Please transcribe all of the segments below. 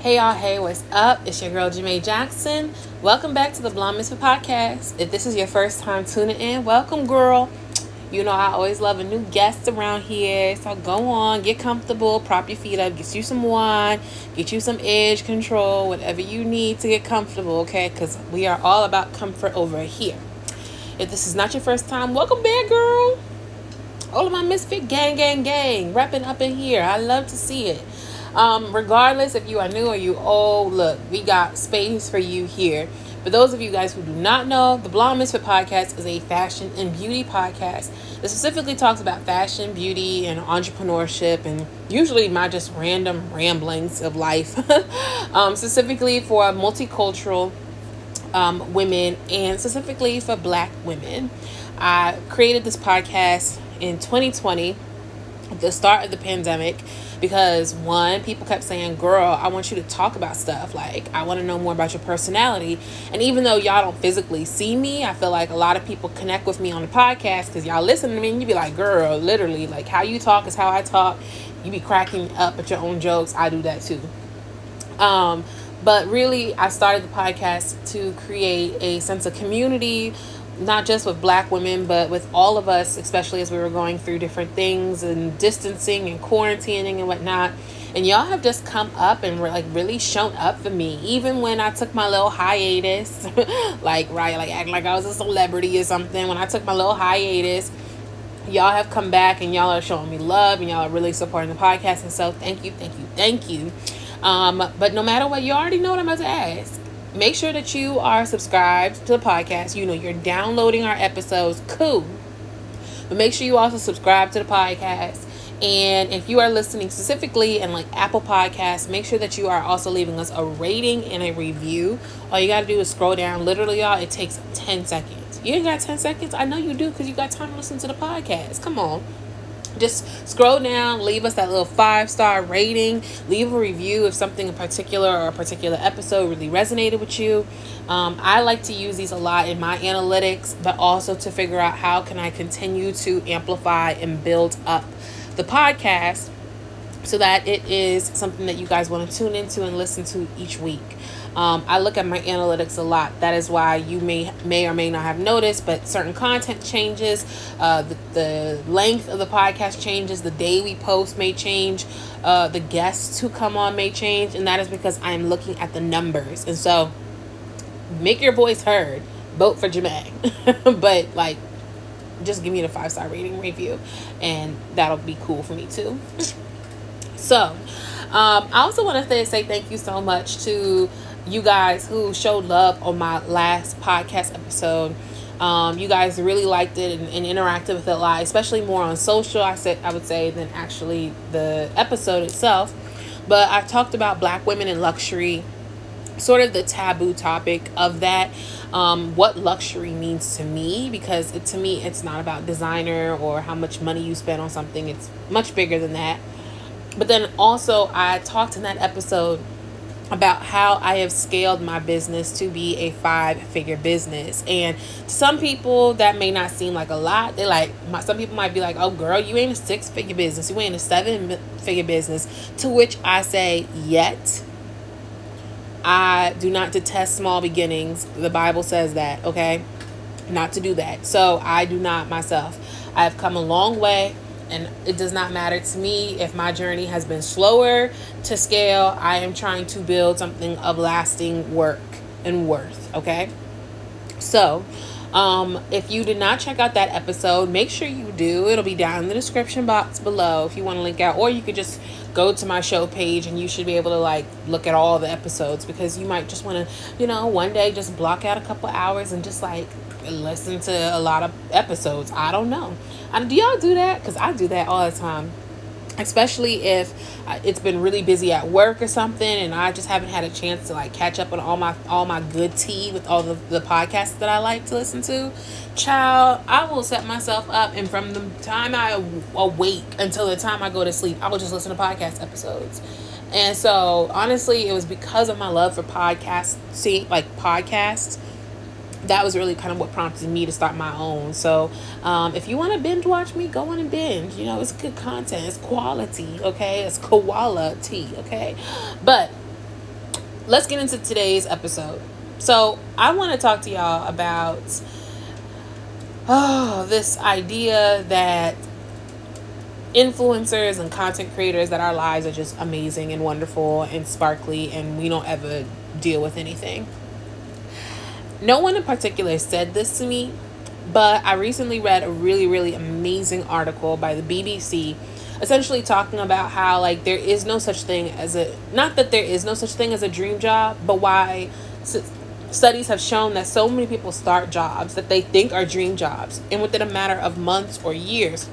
Hey y'all, hey, what's up? It's your girl Jamé Jackson. Welcome back to the Blonde Misfit Podcast. If this is your first time tuning in, welcome, girl. You know I always love a new guest around here, so go on, get comfortable, prop your feet up, get you some wine, get you some edge control, whatever you need to get comfortable, okay? Because we are all about comfort over here. If this is not your first time, welcome back, girl. All of my Misfit gang, gang, gang, repping up in here. I love to see it. Um, regardless if you are new or you old, look, we got space for you here. For those of you guys who do not know, the Blonde Misfit podcast is a fashion and beauty podcast that specifically talks about fashion, beauty, and entrepreneurship, and usually my just random ramblings of life, um, specifically for multicultural um, women and specifically for black women. I created this podcast in 2020 at the start of the pandemic because one people kept saying girl i want you to talk about stuff. Like i want to know more about your personality. And even though y'all don't physically see me i feel like a lot of people connect with me on the podcast because y'all listen to me and you be like girl literally like how you talk is how i talk. You be cracking up at your own jokes. I do that too. Um but really i started the podcast to create a sense of community not just with black women, but with all of us, especially as we were going through different things and distancing and quarantining and whatnot. And y'all have just come up and were like really shown up for me, even when I took my little hiatus, like right, like acting like I was a celebrity or something. When I took my little hiatus, y'all have come back and y'all are showing me love and y'all are really supporting the podcast. And so, thank you, thank you, thank you. Um, but no matter what, you already know what I'm about to ask make sure that you are subscribed to the podcast. You know, you're downloading our episodes. Cool. But make sure you also subscribe to the podcast. And if you are listening specifically in like Apple Podcasts, make sure that you are also leaving us a rating and a review. All you got to do is scroll down. Literally, y'all, it takes 10 seconds. You ain't got 10 seconds? I know you do because you got time to listen to the podcast. Come on just scroll down, leave us that little five star rating, leave a review if something in particular or a particular episode really resonated with you. Um, I like to use these a lot in my analytics, but also to figure out how can I continue to amplify and build up the podcast so that it is something that you guys want to tune into and listen to each week. Um, I look at my analytics a lot. That is why you may may or may not have noticed, but certain content changes, uh, the, the length of the podcast changes, the day we post may change, uh, the guests who come on may change, and that is because I am looking at the numbers. And so, make your voice heard. Vote for Jamé, but like, just give me the five star rating review, and that'll be cool for me too. So, um, I also want to say thank you so much to you guys who showed love on my last podcast episode. Um, you guys really liked it and, and, interacted with it a lot, especially more on social. I said I would say than actually the episode itself. But I talked about black women in luxury, sort of the taboo topic of that. Um, what luxury means to me because it, to me it's not about designer or how much money you spend on something. It's much bigger than that. But then also I talked in that episode about how I have scaled my business to be a five figure business. And some people, that may not seem like a lot. They like, some people might be like, oh, girl, you ain't a six figure business. You ain't a seven figure business. To which I say, yet. I do not detest small beginnings. The Bible says that, okay? Not to do that. So I do not myself. I have come a long way and it does not matter to me if my journey has been slower to scale. I am trying to build something of lasting work and worth, okay? So, um, if you did not check out that episode, make sure you do. It'll be down in the description box below if you want to link out, or you could just go to my show page and you should be able to like look at all the episodes because you might just want to, you know, one day just block out a couple hours and just like listen to a lot of episodes. I don't know. Do y'all do that? Because I do that all the time especially if uh, it's been really busy at work or something and i just haven't had a chance to like catch up on all my all my good tea with all the, the podcasts that i like to listen to child i will set myself up and from the time i awake until the time i go to sleep i will just listen to podcast episodes and so honestly it was because of my love for podcasts see like podcasts that was really kind of what prompted me to start my own. So, um, if you want to binge watch me, go on and binge. You know, it's good content, it's quality, okay? It's koala tea, okay? But let's get into today's episode. So, I want to talk to y'all about oh, this idea that influencers and content creators that our lives are just amazing and wonderful and sparkly and we don't ever deal with anything. No one in particular said this to me, but I recently read a really, really amazing article by the BBC essentially talking about how like there is no such thing as a not that there is no such thing as a dream job, but why studies have shown that so many people start jobs that they think are dream jobs and within a matter of months or years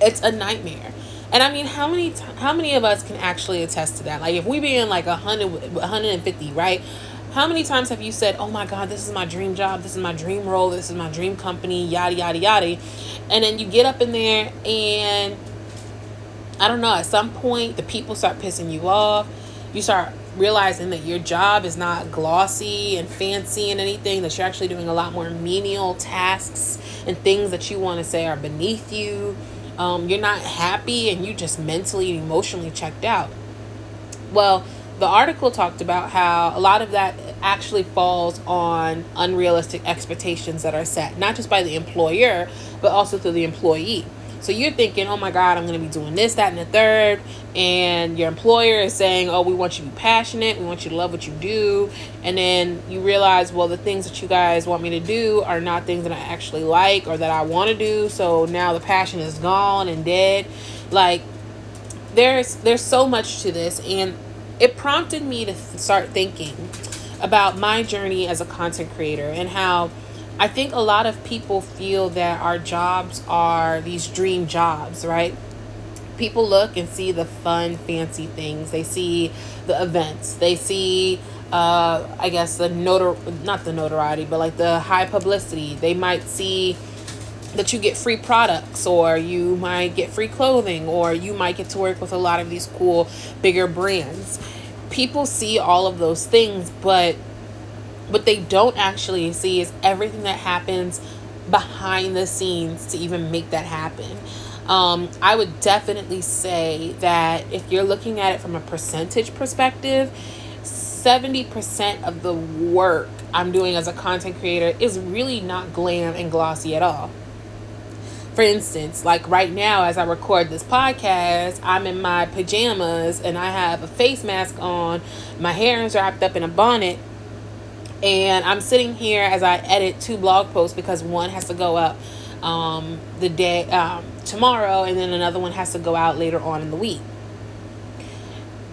it's a nightmare. And i mean how many t- how many of us can actually attest to that? Like if we be in like a 100 150 right how many times have you said oh my god this is my dream job this is my dream role this is my dream company yada yada yada and then you get up in there and i don't know at some point the people start pissing you off you start realizing that your job is not glossy and fancy and anything, that you're actually doing a lot more menial tasks and things that you want to say are beneath you. Um, you're not happy and you just mentally and emotionally checked out. Well, the article talked about how a lot of that actually falls on unrealistic expectations that are set, not just by the employer, but also through the employee. So you're thinking, oh my God, I'm going to be doing this, that, and the third. And your employer is saying, oh, we want you to be passionate. We want you to love what you do. And then you realize, well, the things that you guys want me to do are not things that I actually like or that I want to do. So now the passion is gone and dead. Like, there's there's so much to this and it prompted me to start thinking about my journey as a content creator and how I think a lot of people feel that our jobs are these dream jobs, right? People look and see the fun, fancy things. They see the events. They see, uh, I guess, the notor not the notoriety, but like the high publicity. They might see that you get free products or you might get free clothing or you might get to work with a lot of these cool bigger brands. People see all of those things, but what they don't actually see is everything that happens behind the scenes to even make that happen. Um, I would definitely say that if you're looking at it from a percentage perspective, 70% of the work I'm doing as a content creator is really not glam and glossy at all. For instance, like right now, as I record this podcast, I'm in my pajamas and I have a face mask on, my hair is wrapped up in a bonnet, and I'm sitting here as I edit two blog posts because one has to go up um, the day um, tomorrow, and then another one has to go out later on in the week.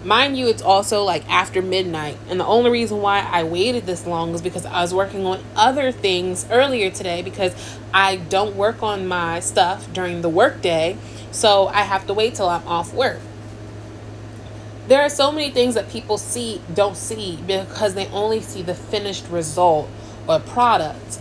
Mind you, it's also like after midnight, and the only reason why I waited this long is because I was working on other things earlier today because I don't work on my stuff during the workday, so I have to wait till I'm off work. There are so many things that people see don't see because they only see the finished result or product.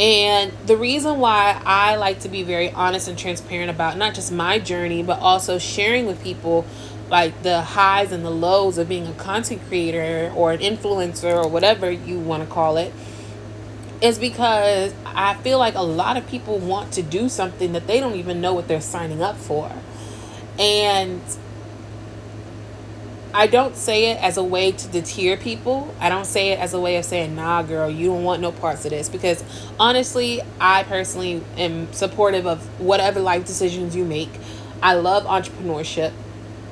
And the reason why I like to be very honest and transparent about not just my journey, but also sharing with people like the highs and the lows of being a content creator or an influencer or whatever you want to call it, is because I feel like a lot of people want to do something that they don't even know what they're signing up for. And I don't say it as a way to deter people. I don't say it as a way of saying, nah, girl, you don't want no parts of this. Because honestly, I personally am supportive of whatever life decisions you make. I love entrepreneurship.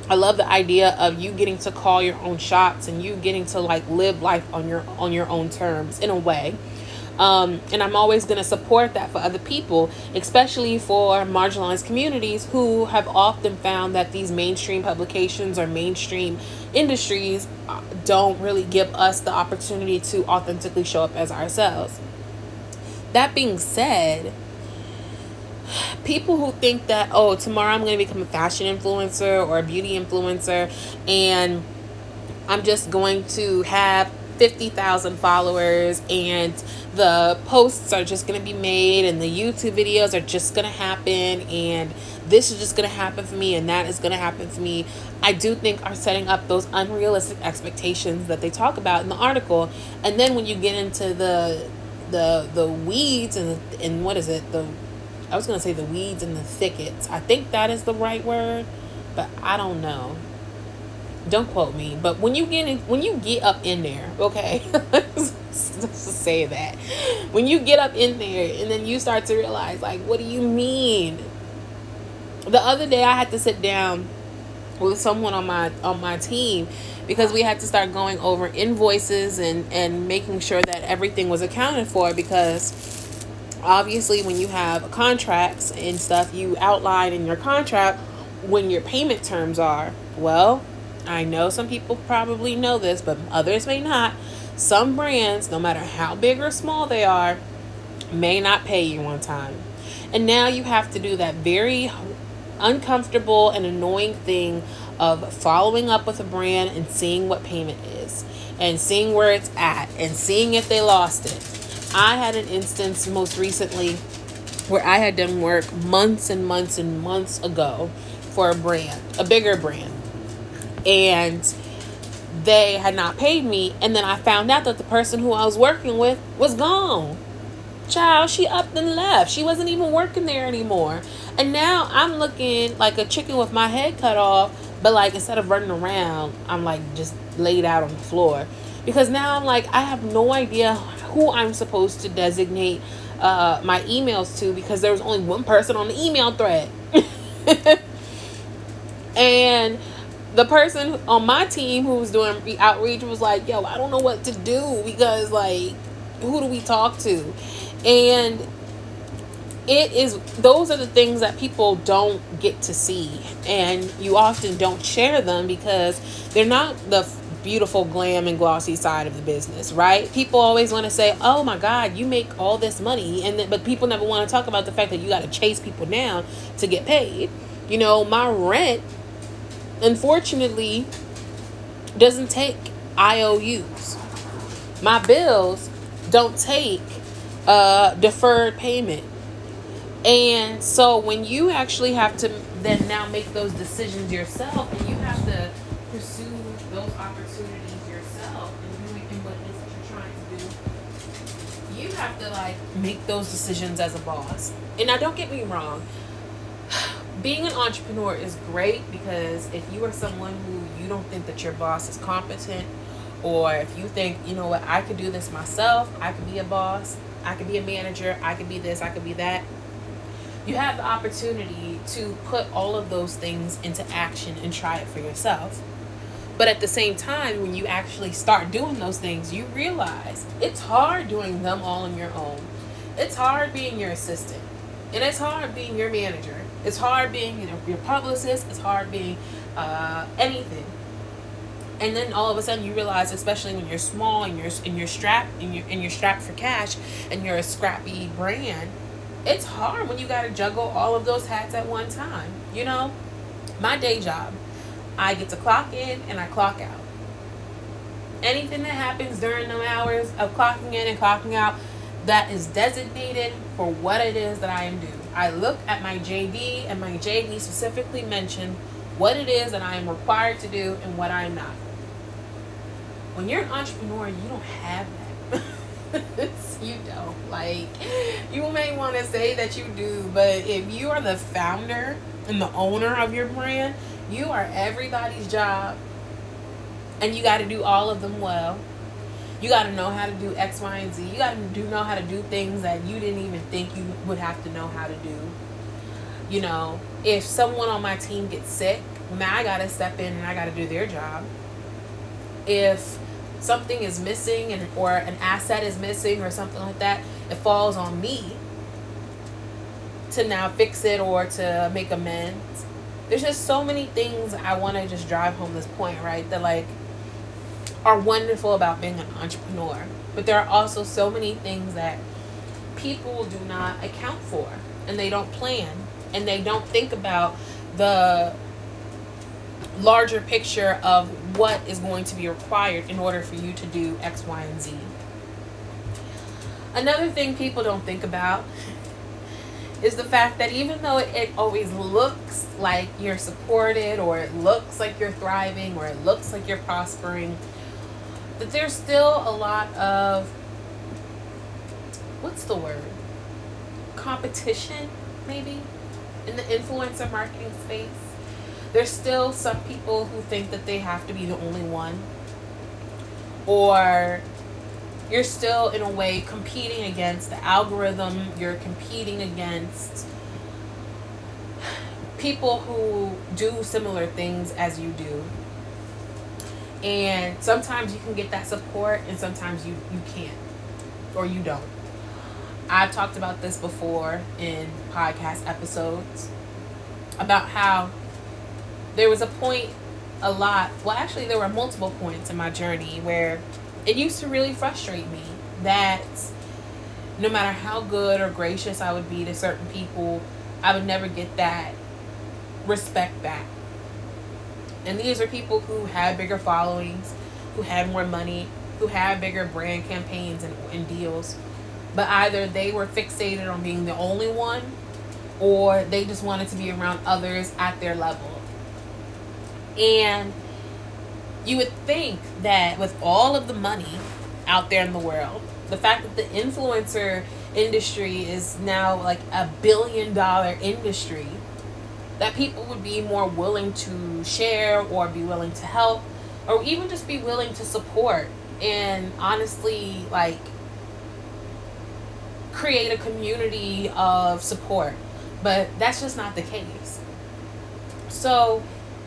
I love the idea of you getting to call your own shots and you getting to like live life on your on your own terms in a way. Um, and I'm always going to support that for other people, especially for marginalized communities who have often found that these mainstream publications or mainstream industries uh, don't really give us the opportunity to authentically show up as ourselves. That being said, people who think that, oh, tomorrow I'm going to become a fashion influencer or a beauty influencer and I'm just going to have 50,000 followers and the posts are just going to be made and the YouTube videos are just going to happen and this is just going to happen for me and that is going to happen for me. I do think are setting up those unrealistic expectations that they talk about in the article. And then when you get into the the the weeds and and what is it? The I was going to say the weeds and the thickets. I think that is the right word, but I don't know. don't quote me, but when you get in, when you get up in there, okay, let's say that when you get up in there and then you start to realize like, what do you mean? The other day I had to sit down with someone on my on my team because we had to start going over invoices and and making sure that everything was accounted for because obviously when you have contracts and stuff you outline in your contract when your payment terms are well I know some people probably know this, but others may not. Some brands, no matter how big or small they are, may not pay you on time. And now you have to do that very uncomfortable and annoying thing of following up with a brand and seeing what payment is and seeing where it's at and seeing if they lost it. I had an instance most recently where I had done work months and months and months ago for a brand, a bigger brand. And they had not paid me. And then i found out that the person who i was working with was gone. Child she up and left. She wasn't even working there anymore. And now i'm looking like a chicken with my head cut off but like instead of running around i'm like just laid out on the floor because now i'm like i have no idea who i'm supposed to designate uh, my emails to because there was only one person on the email thread and the person on my team who was doing the outreach was like, yo, I don't know what to do because, like, who do we talk to? And it is, those are the things that people don't get to see. And you often don't share them because they're not the beautiful glam and glossy side of the business, right? People always want to say, "Oh my god, you make all this money." And then, but people never want to talk about the fact that you got to chase people down to get paid. You know, my rent unfortunately doesn't take IOUs. My bills don't take uh, deferred payment. And so when you actually have to then now make those decisions yourself and you have to pursue those opportunities yourself and doing what it is that you're trying to do, you have to like make those decisions as a boss. And now don't get me wrong, being an entrepreneur is great because if you are someone who you don't think that your boss is competent or if you think you know what? I could do this myself. I could be a boss. I could be a manager. I could be this. I could be that you have the opportunity to put all of those things into action and try it for yourself but at the same time when you actually start doing those things you realize it's hard doing them all on your own it's hard being your assistant and it's hard being your manager it's hard being you know, your publicist. It's hard being uh, anything. And then all of a sudden you realize, especially when you're small and you're and you're strapped and you're and you're strapped for cash and you're a scrappy brand, it's hard when you got to juggle all of those hats at one time. You know, my day job, I get to clock in and I clock out. Anything that happens during the hours of clocking in and clocking out, that is designated for what it is that I am doing. I look at my JD, and my JD specifically mentioned what it is that I am required to do and what I am not. When you're an entrepreneur, you don't have that. you don't. Like, you may want to say that you do, but if you are the founder and the owner of your brand, you are everybody's job, and you got to do all of them well you got to know how to do X, Y, and Z. You got to do know how to do things that you didn't even think you would have to know how to do. You know, if someone on my team gets sick, now I got to step in and I got to do their job. If something is missing and or an asset is missing or something like that, it falls on me to now fix it or to make amends. There's just so many things I want to just drive home this point, right? That like are wonderful about being an entrepreneur. But there are also so many things that people do not account for and they don't plan and they don't think about the larger picture of what is going to be required in order for you to do X, Y, and Z. Another thing people don't think about is the fact that even though it always looks like you're supported or it looks like you're thriving or it looks like you're prospering, that there's still a lot of what's the word competition maybe in the influencer marketing space there's still some people who think that they have to be the only one. Or you're still, in a way, competing against the algorithm, you're competing against people who do similar things as you do. And sometimes you can get that support, and sometimes you, you can't, or you don't. I've talked about this before in podcast episodes about how there was a point a lot well actually there were multiple points in my journey where it used to really frustrate me that no matter how good or gracious I would be to certain people, I would never get that respect back. And these are people who had bigger followings, who had more money, who had bigger brand campaigns and, and deals. But either they were fixated on being the only one or they just wanted to be around others at their level. And you would think that with all of the money out there in the world, the fact that the influencer industry is now like a billion dollar industry, that people would be more willing to share or be willing to help or even just be willing to support and honestly like create a community of support. But that's just not the case. So,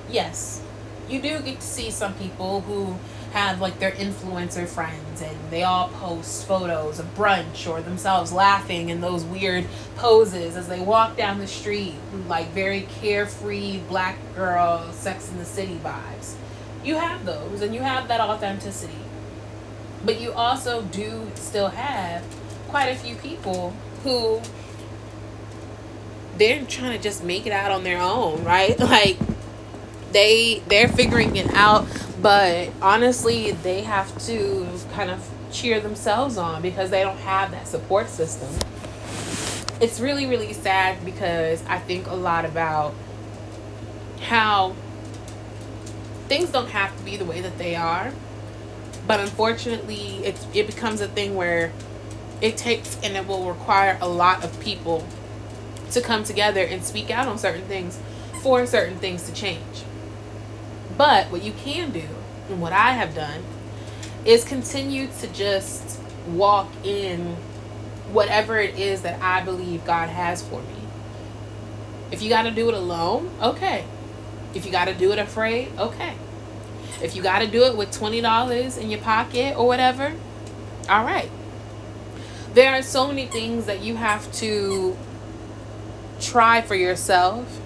yes, you do get to see some people who have like their influencer friends and they all post photos of brunch or themselves laughing in those weird poses as they walk down the street. Like very carefree black girl sex in the city vibes. You have those and you have that authenticity. But you also do still have quite a few people who they're trying to just make it out on their own right? Like they they're figuring it out but honestly they have to kind of cheer themselves on because they don't have that support system. It's really really sad because i think a lot about how things don't have to be the way that they are but unfortunately it's it becomes a thing where it takes and it will require a lot of people to come together and speak out on certain things for certain things to change but what you can do, and what I have done, is continue to just walk in whatever it is that I believe God has for me. If you got to do it alone, okay. If you got to do it afraid, okay. If you got to do it with $20 in your pocket or whatever, all right. There are so many things that you have to try for yourself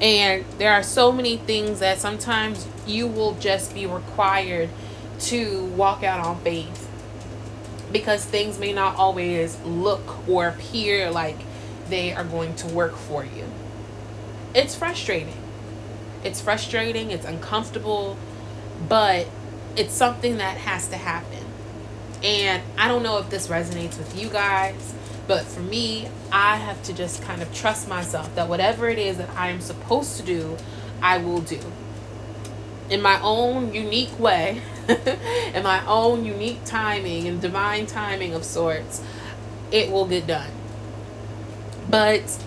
and there are so many things that sometimes you will just be required to walk out on faith because things may not always look or appear like they are going to work for you. It's frustrating. It's frustrating, it's uncomfortable, but it's something that has to happen. And I don't know if this resonates with you guys, but for me, I have to just kind of trust myself that whatever it is that I am supposed to do, I will do. In my own unique way, in my own unique timing and divine timing of sorts, it will get done. But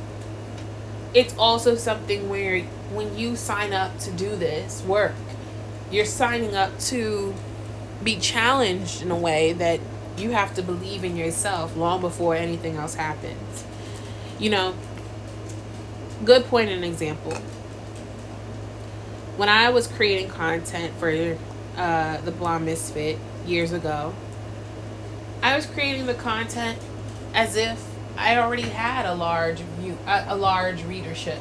it's also something where when you sign up to do this work, you're signing up to be challenged in a way that you have to believe in yourself long before anything else happens. You know, good point and example. When I was creating content for uh, the Blonde Misfit years ago, I was creating the content as if I already had a large view, a, a large readership.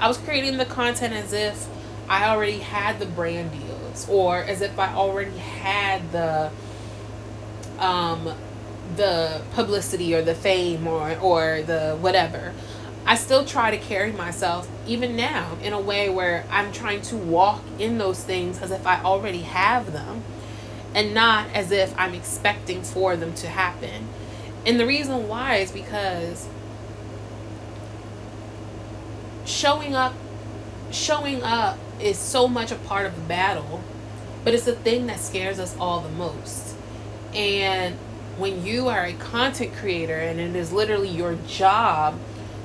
I was creating the content as if I already had the brand deals, or as if I already had the um, the publicity or the fame or or the whatever. I still try to carry myself even now in a way where I'm trying to walk in those things as if I already have them and not as if I'm expecting for them to happen. And the reason why is because showing up showing up is so much a part of the battle, but it's the thing that scares us all the most. And when you are a content creator and it is literally your job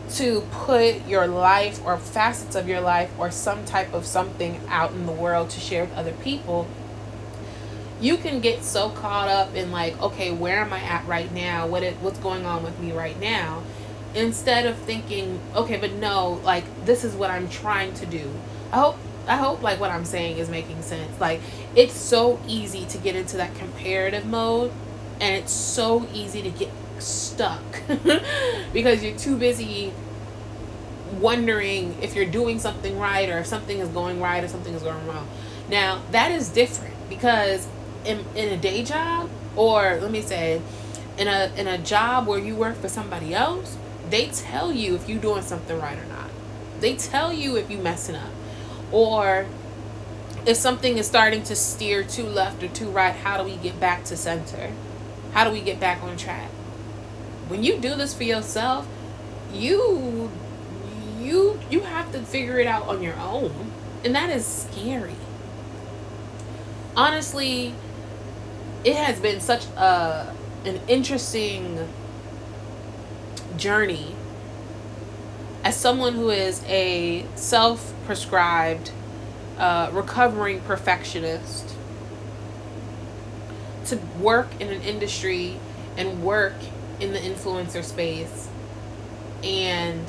to put your life or facets of your life or some type of something out in the world to share with other people you can get so caught up in like okay where am i at right now? What it, what's going on with me right now? Instead of thinking okay but no like this is what i'm trying to do. I hope i hope like what i'm saying is making sense. Like it's so easy to get into that comparative mode and it's so easy to get stuck because you're too busy wondering if you're doing something right or if something is going right or something is going wrong. Now, that is different because in, in a day job or let me say in a in a job where you work for somebody else, they tell you if you're doing something right or not. They tell you if you're messing up or if something is starting to steer too left or too right, how do we get back to center? How do we get back on track? When you do this for yourself, you you you have to figure it out on your own. And that is scary. Honestly, it has been such a an interesting journey as someone who is a self-prescribed uh, recovering perfectionist to work in an industry and work in the influencer space and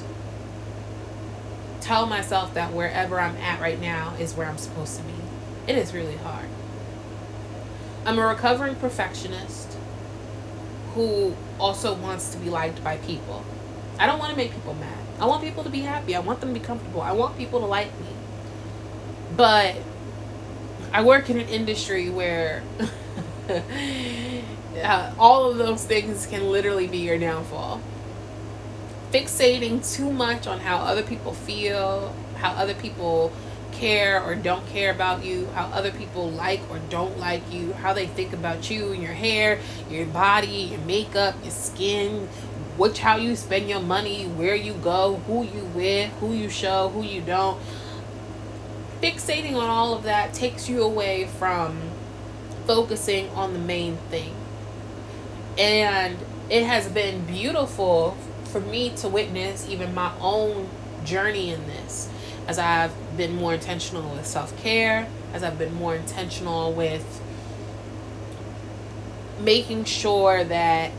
tell myself that wherever I'm at right now is where I'm supposed to be. It is really hard. I'm a recovering perfectionist who also wants to be liked by people. I don't want to make people mad. I want people to be happy. I want them to be comfortable. I want people to like me. But I work in an industry where uh, all of those things can literally be your downfall. Fixating too much on how other people feel, how other people care or don't care about you, how other people like or don't like you, how they think about you and your hair, your body, your makeup, your skin, which how you spend your money, where you go, who you with, who you show, who you don't. Fixating on all of that takes you away from focusing on the main thing. And it has been beautiful for me to witness even my own journey in this as I've been more intentional with self care, as I've been more intentional with making sure that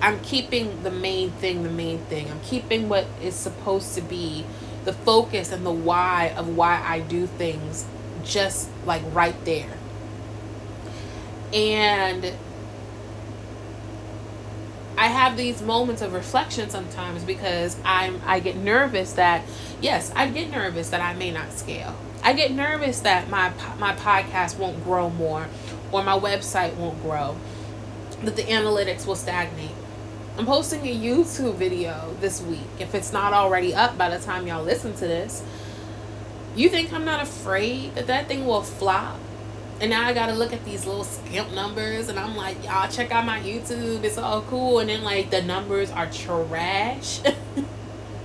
I'm keeping the main thing the main thing. I'm keeping what is supposed to be the focus and the why of why I do things just like right there. And I have these moments of reflection sometimes because I'm I get nervous that yes, I get nervous that I may not scale. I get nervous that my my podcast won't grow more or my website won't grow. That the analytics will stagnate. I'm posting a YouTube video this week. If it's not already up by the time y'all listen to this, you think I'm not afraid that that thing will flop? And now I gotta look at these little skimp numbers, and I'm like, y'all check out my YouTube. It's all cool, and then like the numbers are trash.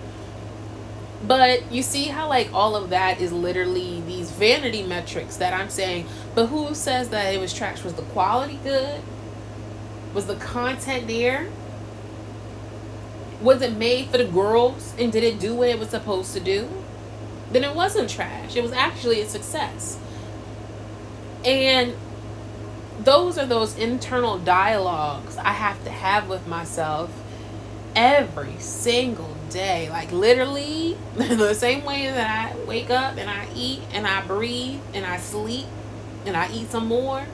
but you see how like all of that is literally these vanity metrics that I'm saying. But who says that it was trash? Was the quality good? Was the content there? Was it made for the girls, and did it do what it was supposed to do? Then it wasn't trash. It was actually a success. And those are those internal dialogues I have to have with myself every single day. Like literally the same way that I wake up and I eat and I breathe and I sleep and I eat some more.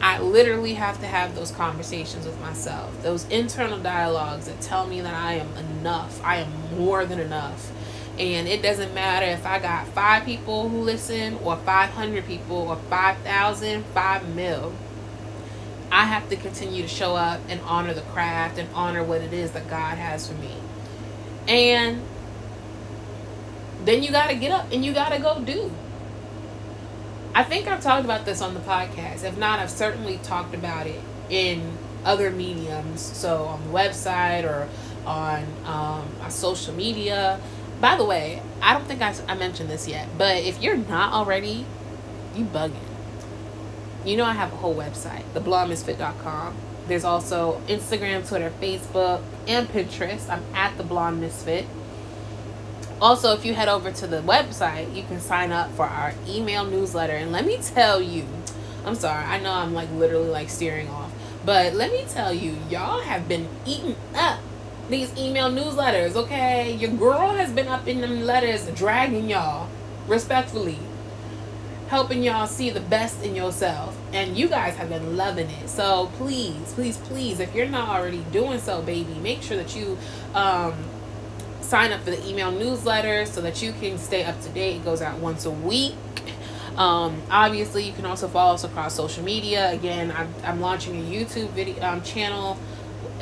I literally have to have those conversations with myself. Those internal dialogues that tell me that I am enough. I am more than enough. And it doesn't matter if I got five people who listen, or 500 people, or 5,000, 5 mil. I have to continue to show up and honor the craft and honor what it is that God has for me. And then you got to get up and you got to go do. I think I've talked about this on the podcast. If not, I've certainly talked about it in other mediums. So on the website or on um, my social media. By the way, I don't think I, I mentioned this yet, but if you're not already, you bugging. You know I have a whole website, theblondemisfit.com. There's also Instagram, Twitter, Facebook, and Pinterest. I'm at the Blonde Misfit. Also, if you head over to the website, you can sign up for our email newsletter. And let me tell you, I'm sorry, I know I'm like literally like steering off, but let me tell you, y'all have been eating up these email newsletters, okay? Your girl has been up in them letters dragging y'all, respectfully, helping y'all see the best in yourself. And you guys have been loving it. So please, please, please, if you're not already doing so, baby, make sure that you um, sign up for the email newsletter so that you can stay up to date. It goes out once a week. Um, obviously, you can also follow us across social media. Again, I'm, I'm launching a YouTube video um, channel.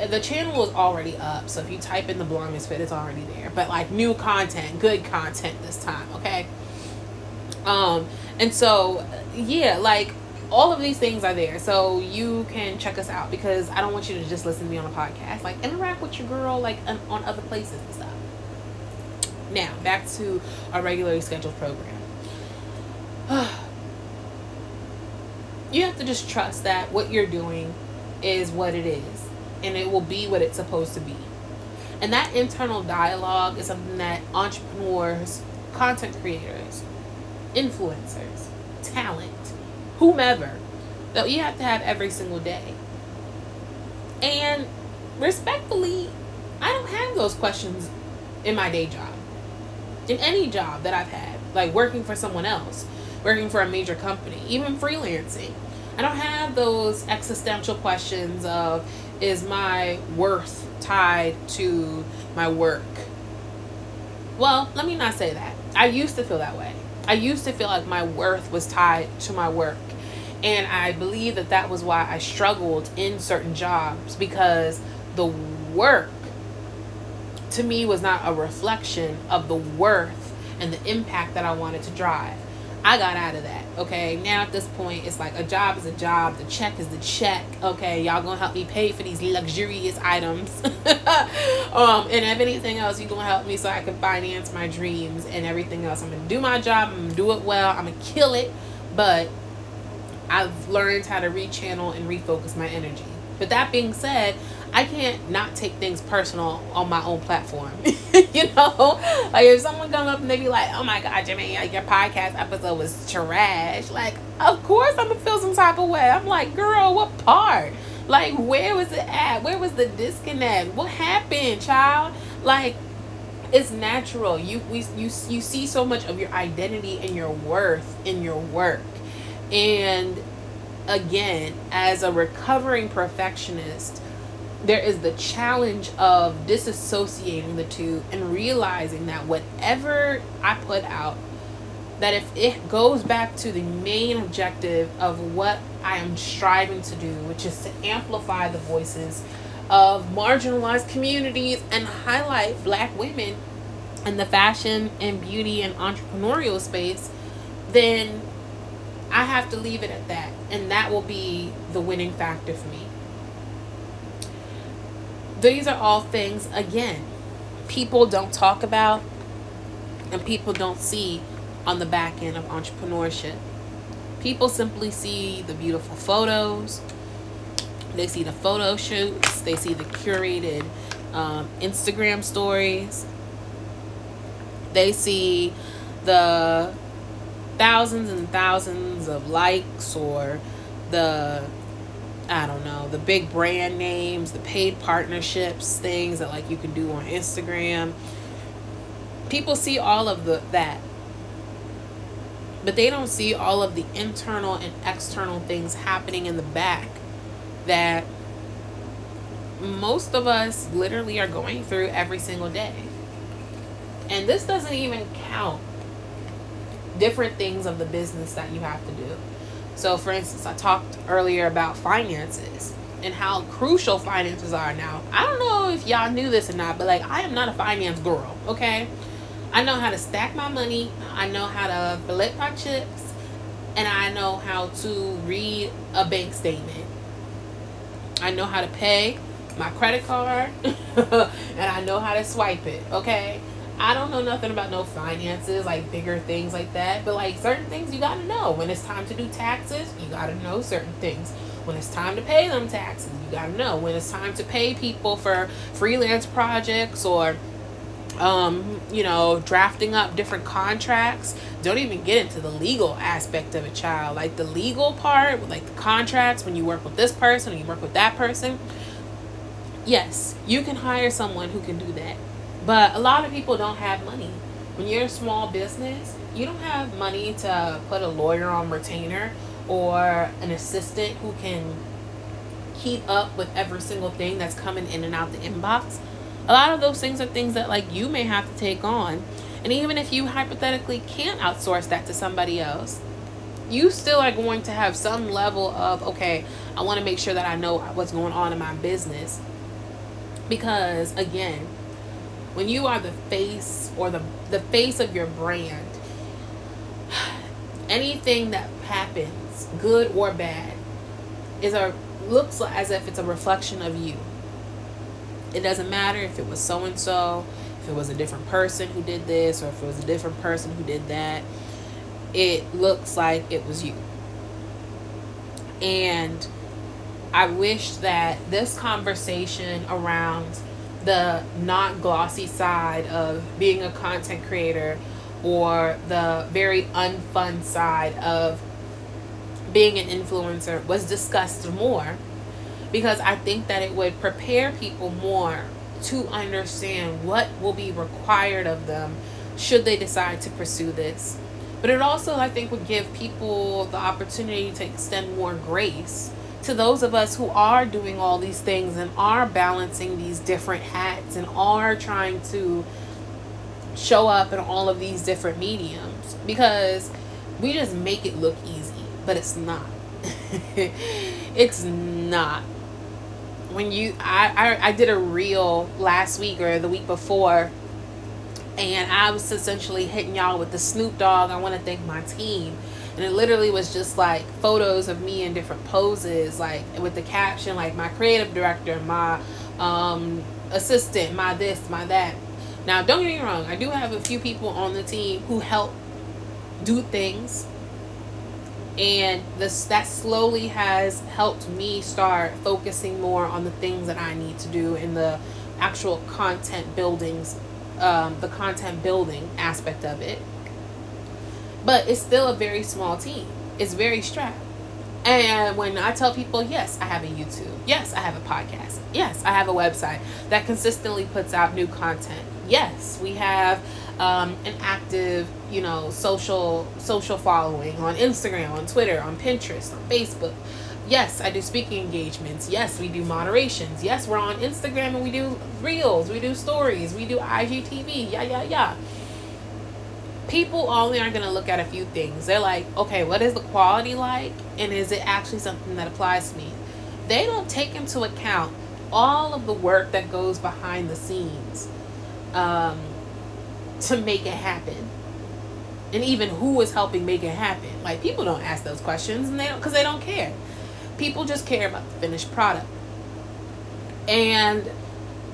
The channel is already up, so if you type in the Blonde Misfit, it's already there. But like new content, good content this time, okay? Um, and so yeah, like all of these things are there, so you can check us out because I don't want you to just listen to me on a podcast. Like interact with your girl, like on other places and stuff. Now back to our regularly scheduled program. you have to just trust that what you're doing is what it is and it will be what it's supposed to be. And that internal dialogue is something that entrepreneurs, content creators, influencers, talent, whomever, that you have to have every single day. And respectfully, I don't have those questions in my day job. In any job that I've had, like working for someone else working for a major company, even freelancing. I don't have those existential questions of is my worth tied to my work? Well, let me not say that. I used to feel that way. I used to feel like my worth was tied to my work. And I believe that that was why I struggled in certain jobs because the work to me was not a reflection of the worth and the impact that I wanted to drive. I got out of that. Okay. Now at this point, it's like a job is a job. The check is the check. Okay. Y'all gonna help me pay for these luxurious items. um, and if anything else, you gonna help me so I can finance my dreams and everything else. I'm gonna do my job. I'm gonna do it well. I'm gonna kill it. But I've learned how to rechannel and refocus my energy. But that being said, I can't not take things personal on my own platform. you know, like if someone come up and they be like, "Oh my God, Jimmy, your podcast episode was trash," like of course I'm gonna feel some type of way. I'm like, girl, what part? Like where was it at? Where was the disconnect? What happened, child? Like it's natural. You we you you see so much of your identity and your worth in your work, and again, as a recovering perfectionist there is the challenge of disassociating the two and realizing that whatever I put out, that if it goes back to the main objective of what I am striving to do, which is to amplify the voices of marginalized communities and highlight black women in the fashion and beauty and entrepreneurial space, then I have to leave it at that. And that will be the winning factor for me. These are all things, again, people don't talk about and people don't see on the back end of entrepreneurship. People simply see the beautiful photos, they see the photo shoots, they see the curated um, Instagram stories, they see the thousands and thousands of likes or the I don't know, the big brand names, the paid partnerships, things that like you can do on Instagram. People see all of the that. But they don't see all of the internal and external things happening in the back that most of us literally are going through every single day. And this doesn't even count different things of the business that you have to do. So, for instance, I talked earlier about finances and how crucial finances are now. I don't know if y'all knew this or not, but like, I am not a finance girl, okay? I know how to stack my money, I know how to flip my chips, and I know how to read a bank statement. I know how to pay my credit card, and I know how to swipe it, okay? I don't know nothing about no finances, like bigger things like that. But like certain things you gotta know. When it's time to do taxes, you gotta know certain things. When it's time to pay them taxes, you gotta know. When it's time to pay people for freelance projects or um, you know, drafting up different contracts. Don't even get into the legal aspect of a child. Like the legal part, like the contracts, when you work with this person or you work with that person. Yes, you can hire someone who can do that. But a lot of people don't have money. When you're a small business, you don't have money to put a lawyer on retainer or an assistant who can keep up with every single thing that's coming in and out the inbox. A lot of those things are things that like you may have to take on. And even if you hypothetically can't outsource that to somebody else, you still are going to have some level of okay, I want to make sure that I know what's going on in my business. Because again, when you are the face or the the face of your brand anything that happens good or bad is a looks as if it's a reflection of you. It doesn't matter if it was so and so if it was a different person who did this or if it was a different person who did that it looks like it was you. And i wish that this conversation around the not glossy side of being a content creator or the very unfun side of being an influencer was discussed more because I think that it would prepare people more to understand what will be required of them should they decide to pursue this. But it also, I think, would give people the opportunity to extend more grace to those of us who are doing all these things and are balancing these different hats and are trying to show up in all of these different mediums because we just make it look easy, but it's not. it's not. When you, I, I, I did a reel last week or the week before, and I was essentially hitting y'all with the Snoop Dogg. I want to thank my team and it literally was just like photos of me in different poses like with the caption like my creative director my um, assistant my this my that. Now don't get me wrong i do have a few people on the team who help do things. And this that slowly has helped me start focusing more on the things that i need to do in the actual content buildings um, the content building aspect of it but it's still a very small team. It's very strapped. And when I tell people, yes, I have a YouTube. Yes, I have a podcast. Yes, I have a website that consistently puts out new content. Yes, we have um, an active, you know, social social following on Instagram, on Twitter, on Pinterest, on Facebook. Yes, I do speaking engagements. Yes, we do moderations. Yes, we're on Instagram and we do reels, we do stories, we do IGTV. Yeah, yeah, yeah people only are going to look at a few things. They're like, okay, what is the quality like? And is it actually something that applies to me? They don't take into account all of the work that goes behind the scenes um, to make it happen. And even who is helping make it happen. Like people don't ask those questions and they don't because they don't care. People just care about the finished product. And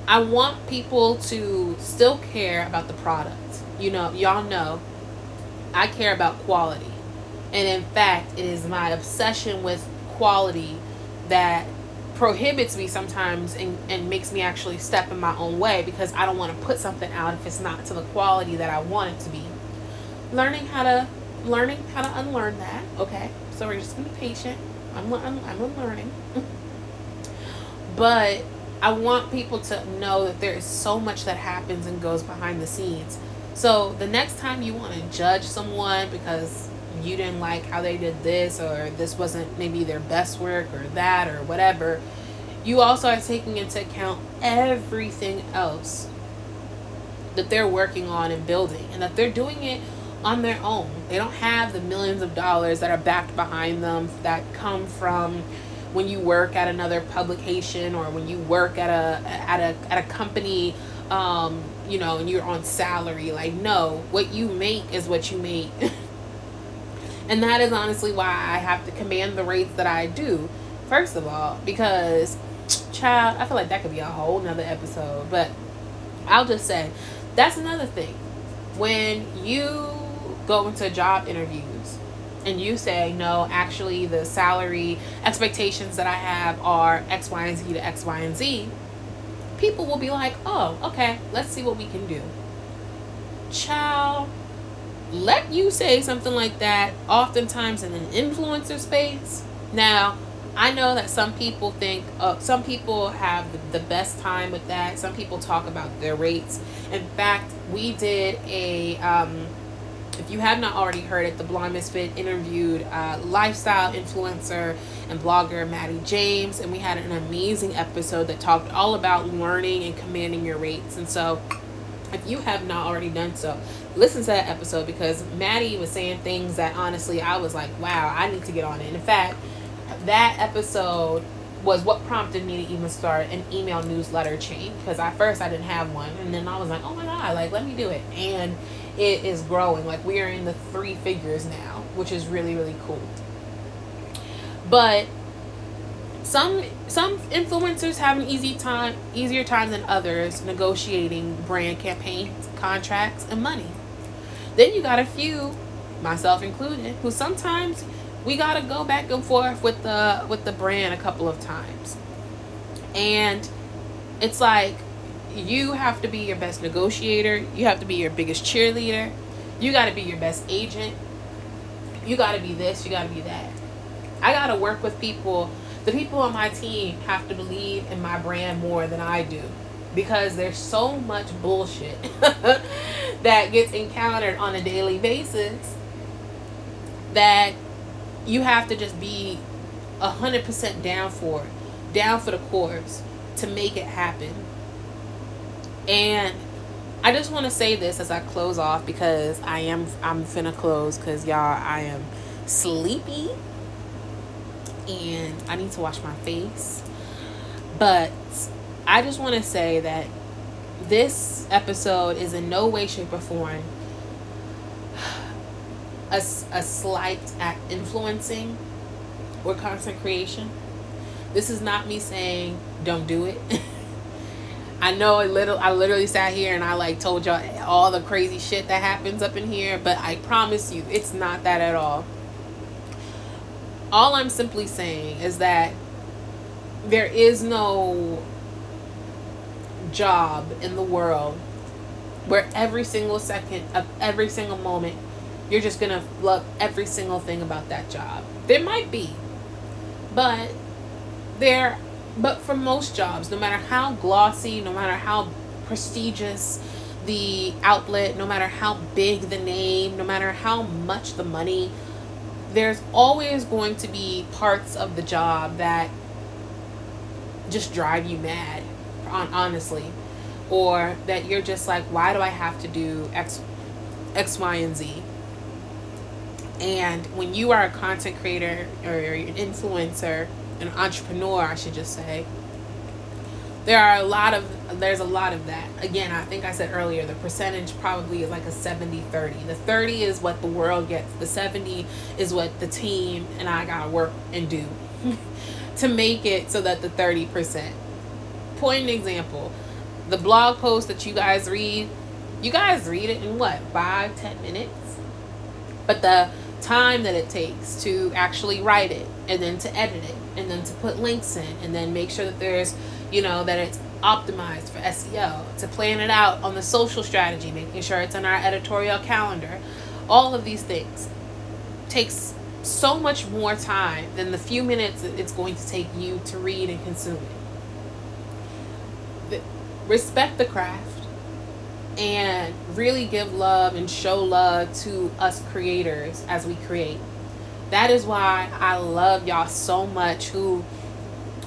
I want people to still care about the product you know, y'all know I care about quality. And in fact, it is my obsession with quality that prohibits me sometimes and, and makes me actually step in my own way because I don't want to put something out if it's not to the quality that I want it to be. Learning how to learning how to unlearn that, okay? So we're just gonna be patient. I'm I'm, I'm unlearning. but I want people to know that there is so much that happens and goes behind the scenes so the next time you want to judge someone because you didn't like how they did this or this wasn't maybe their best work or that or whatever, you also are taking into account everything else that they're working on and building and that they're doing it on their own. They don't have the millions of dollars that are backed behind them that come from when you work at another publication or when you work at a at a at a company um, you know, and you're on salary. Like, no, what you make is what you make. and that is honestly why I have to command the rates that I do. First of all, because, child, I feel like that could be a whole nother episode. But I'll just say, that's another thing. when you go into job interviews and you say, no, actually, the salary expectations that I have are X, Y, and Z to X, Y, and Z, people will be like, oh, okay, let's see what we can do. Child, let you say something like that oftentimes in an influencer space. Now, I know that some people think, uh, some people have the, best time with that. Some people talk about their rates. In fact, we did a, um, if you have not already heard it, the Blonde Misfit interviewed uh, lifestyle influencer and blogger Mattie James, and we had an amazing episode that talked all about learning and commanding your rates. And so, if you have not already done so, listen to that episode because Mattie was saying things that honestly I was like, wow, I need to get on it. And in fact, that episode was what prompted me to even start an email newsletter chain because at first I didn't have one and then I was like, oh my god, like let me do it. And it is growing. Like we are in the three figures now, which is really, really cool. But some some influencers have an easy time easier time than others negotiating brand campaigns, contracts, and money. Then you got a few, myself included, who sometimes we gotta go back and forth with the with the brand a couple of times. And it's like you have to be your best negotiator, you have to be your biggest cheerleader, you gotta be your best agent, you gotta be this, you gotta be that. I gotta work with people. The people on my team have to believe in my brand more than I do because there's so much bullshit that gets encountered on a daily basis that you have to just be a hundred percent down for down for the course to make it happen. And I just want to say this as I close off because I am I'm finna close because y'all I am sleepy and I need to wash my face. But I just want to say that this episode is in no way, shape, or form a, a slight at influencing or content creation. This is not me saying don't do it. I know a little I literally sat here and I like told y'all all the crazy shit that happens up in here, but I promise you it's not that at all. All I'm simply saying is that there is no job in the world where every single second of every single moment you're just gonna love every single thing about that job. There might be, but there, but for most jobs, no matter how glossy, no matter how prestigious the outlet, no matter how big the name, no matter how much the money, there's always going to be parts of the job that just drive you mad, honestly, or that you're just like, why do I have to do X, X, Y, and Z? And when you are a content creator or an influencer, an entrepreneur, I should just say, there are a lot of there's a lot of that. Again, I think I said earlier the percentage probably is like a 70-30. The 30 is what the world gets. The 70 is what the team and I got to work and do to make it so that the 30%. Point an example. The blog post that you guys read, you guys read it in what? Five, ten minutes? But the time that it takes to actually write it and then to edit it and then to put links in and then make sure that there's you know that it's optimized for SEO to plan it out on the social strategy making sure it's on our editorial calendar all of these things takes so much more time than the few minutes it's going to take you to read and consume it respect the craft and really give love and show love to us creators as we create. That is why I love y'all so much who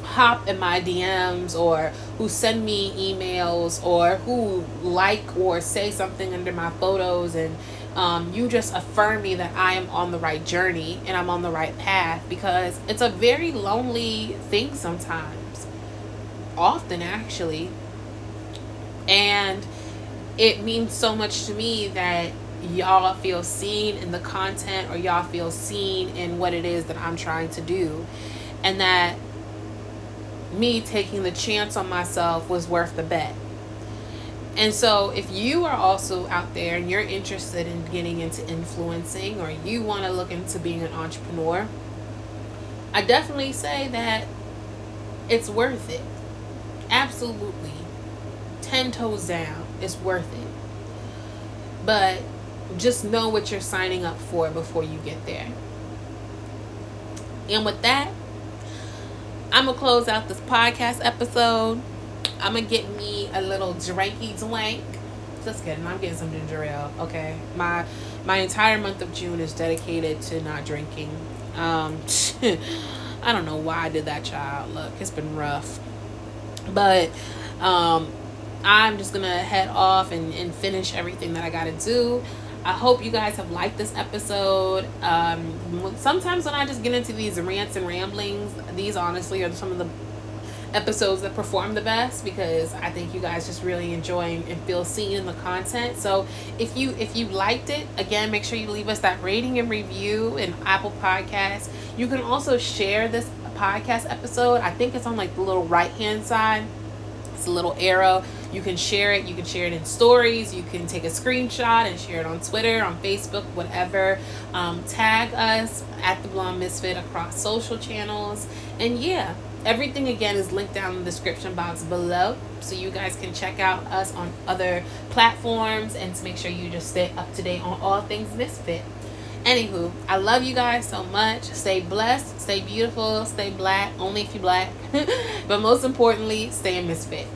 hop in my DMs or who send me emails or who like or say something under my photos and um, you just affirm me that I am on the right journey and I'm on the right path because it's a very lonely thing sometimes. Often, actually. And it means so much to me that y'all feel seen in the content or y'all feel seen in what it is that I'm trying to do. And that me taking the chance on myself was worth the bet. And so, if you are also out there and you're interested in getting into influencing or you want to look into being an entrepreneur, I definitely say that it's worth it. Absolutely. 10 toes down. It's worth it. But just know what you're signing up for before you get there. And with that, I'm going to close out this podcast episode. I'm going to get me a little drinky drink. Just kidding. I'm getting some ginger ale. Okay. My my entire month of June is dedicated to not drinking. Um, I don't know why I did that, child. Look, it's been rough. But um, I'm just going to head off and, and finish everything that I got to do. I hope you guys have liked this episode. Um, sometimes when I just get into these rants and ramblings, these honestly are some of the episodes that perform the best because I think you guys just really enjoy and feel seen in the content. So if you if you liked it, again, make sure you leave us that rating and review in Apple Podcasts. You can also share this podcast episode. I think it's on like the little right hand side. It's a little arrow you can share it. You can share it in stories. You can take a screenshot and share it on Twitter, on Facebook, whatever. Um, tag us at the Blonde Misfit across social channels. And yeah, everything again is linked down in the description box below. So you guys can check out us on other platforms and to make sure you just stay up to date on all things Misfit. Anywho, I love you guys so much. Stay blessed, stay beautiful, stay black, only if you black. but most importantly, stay a misfit.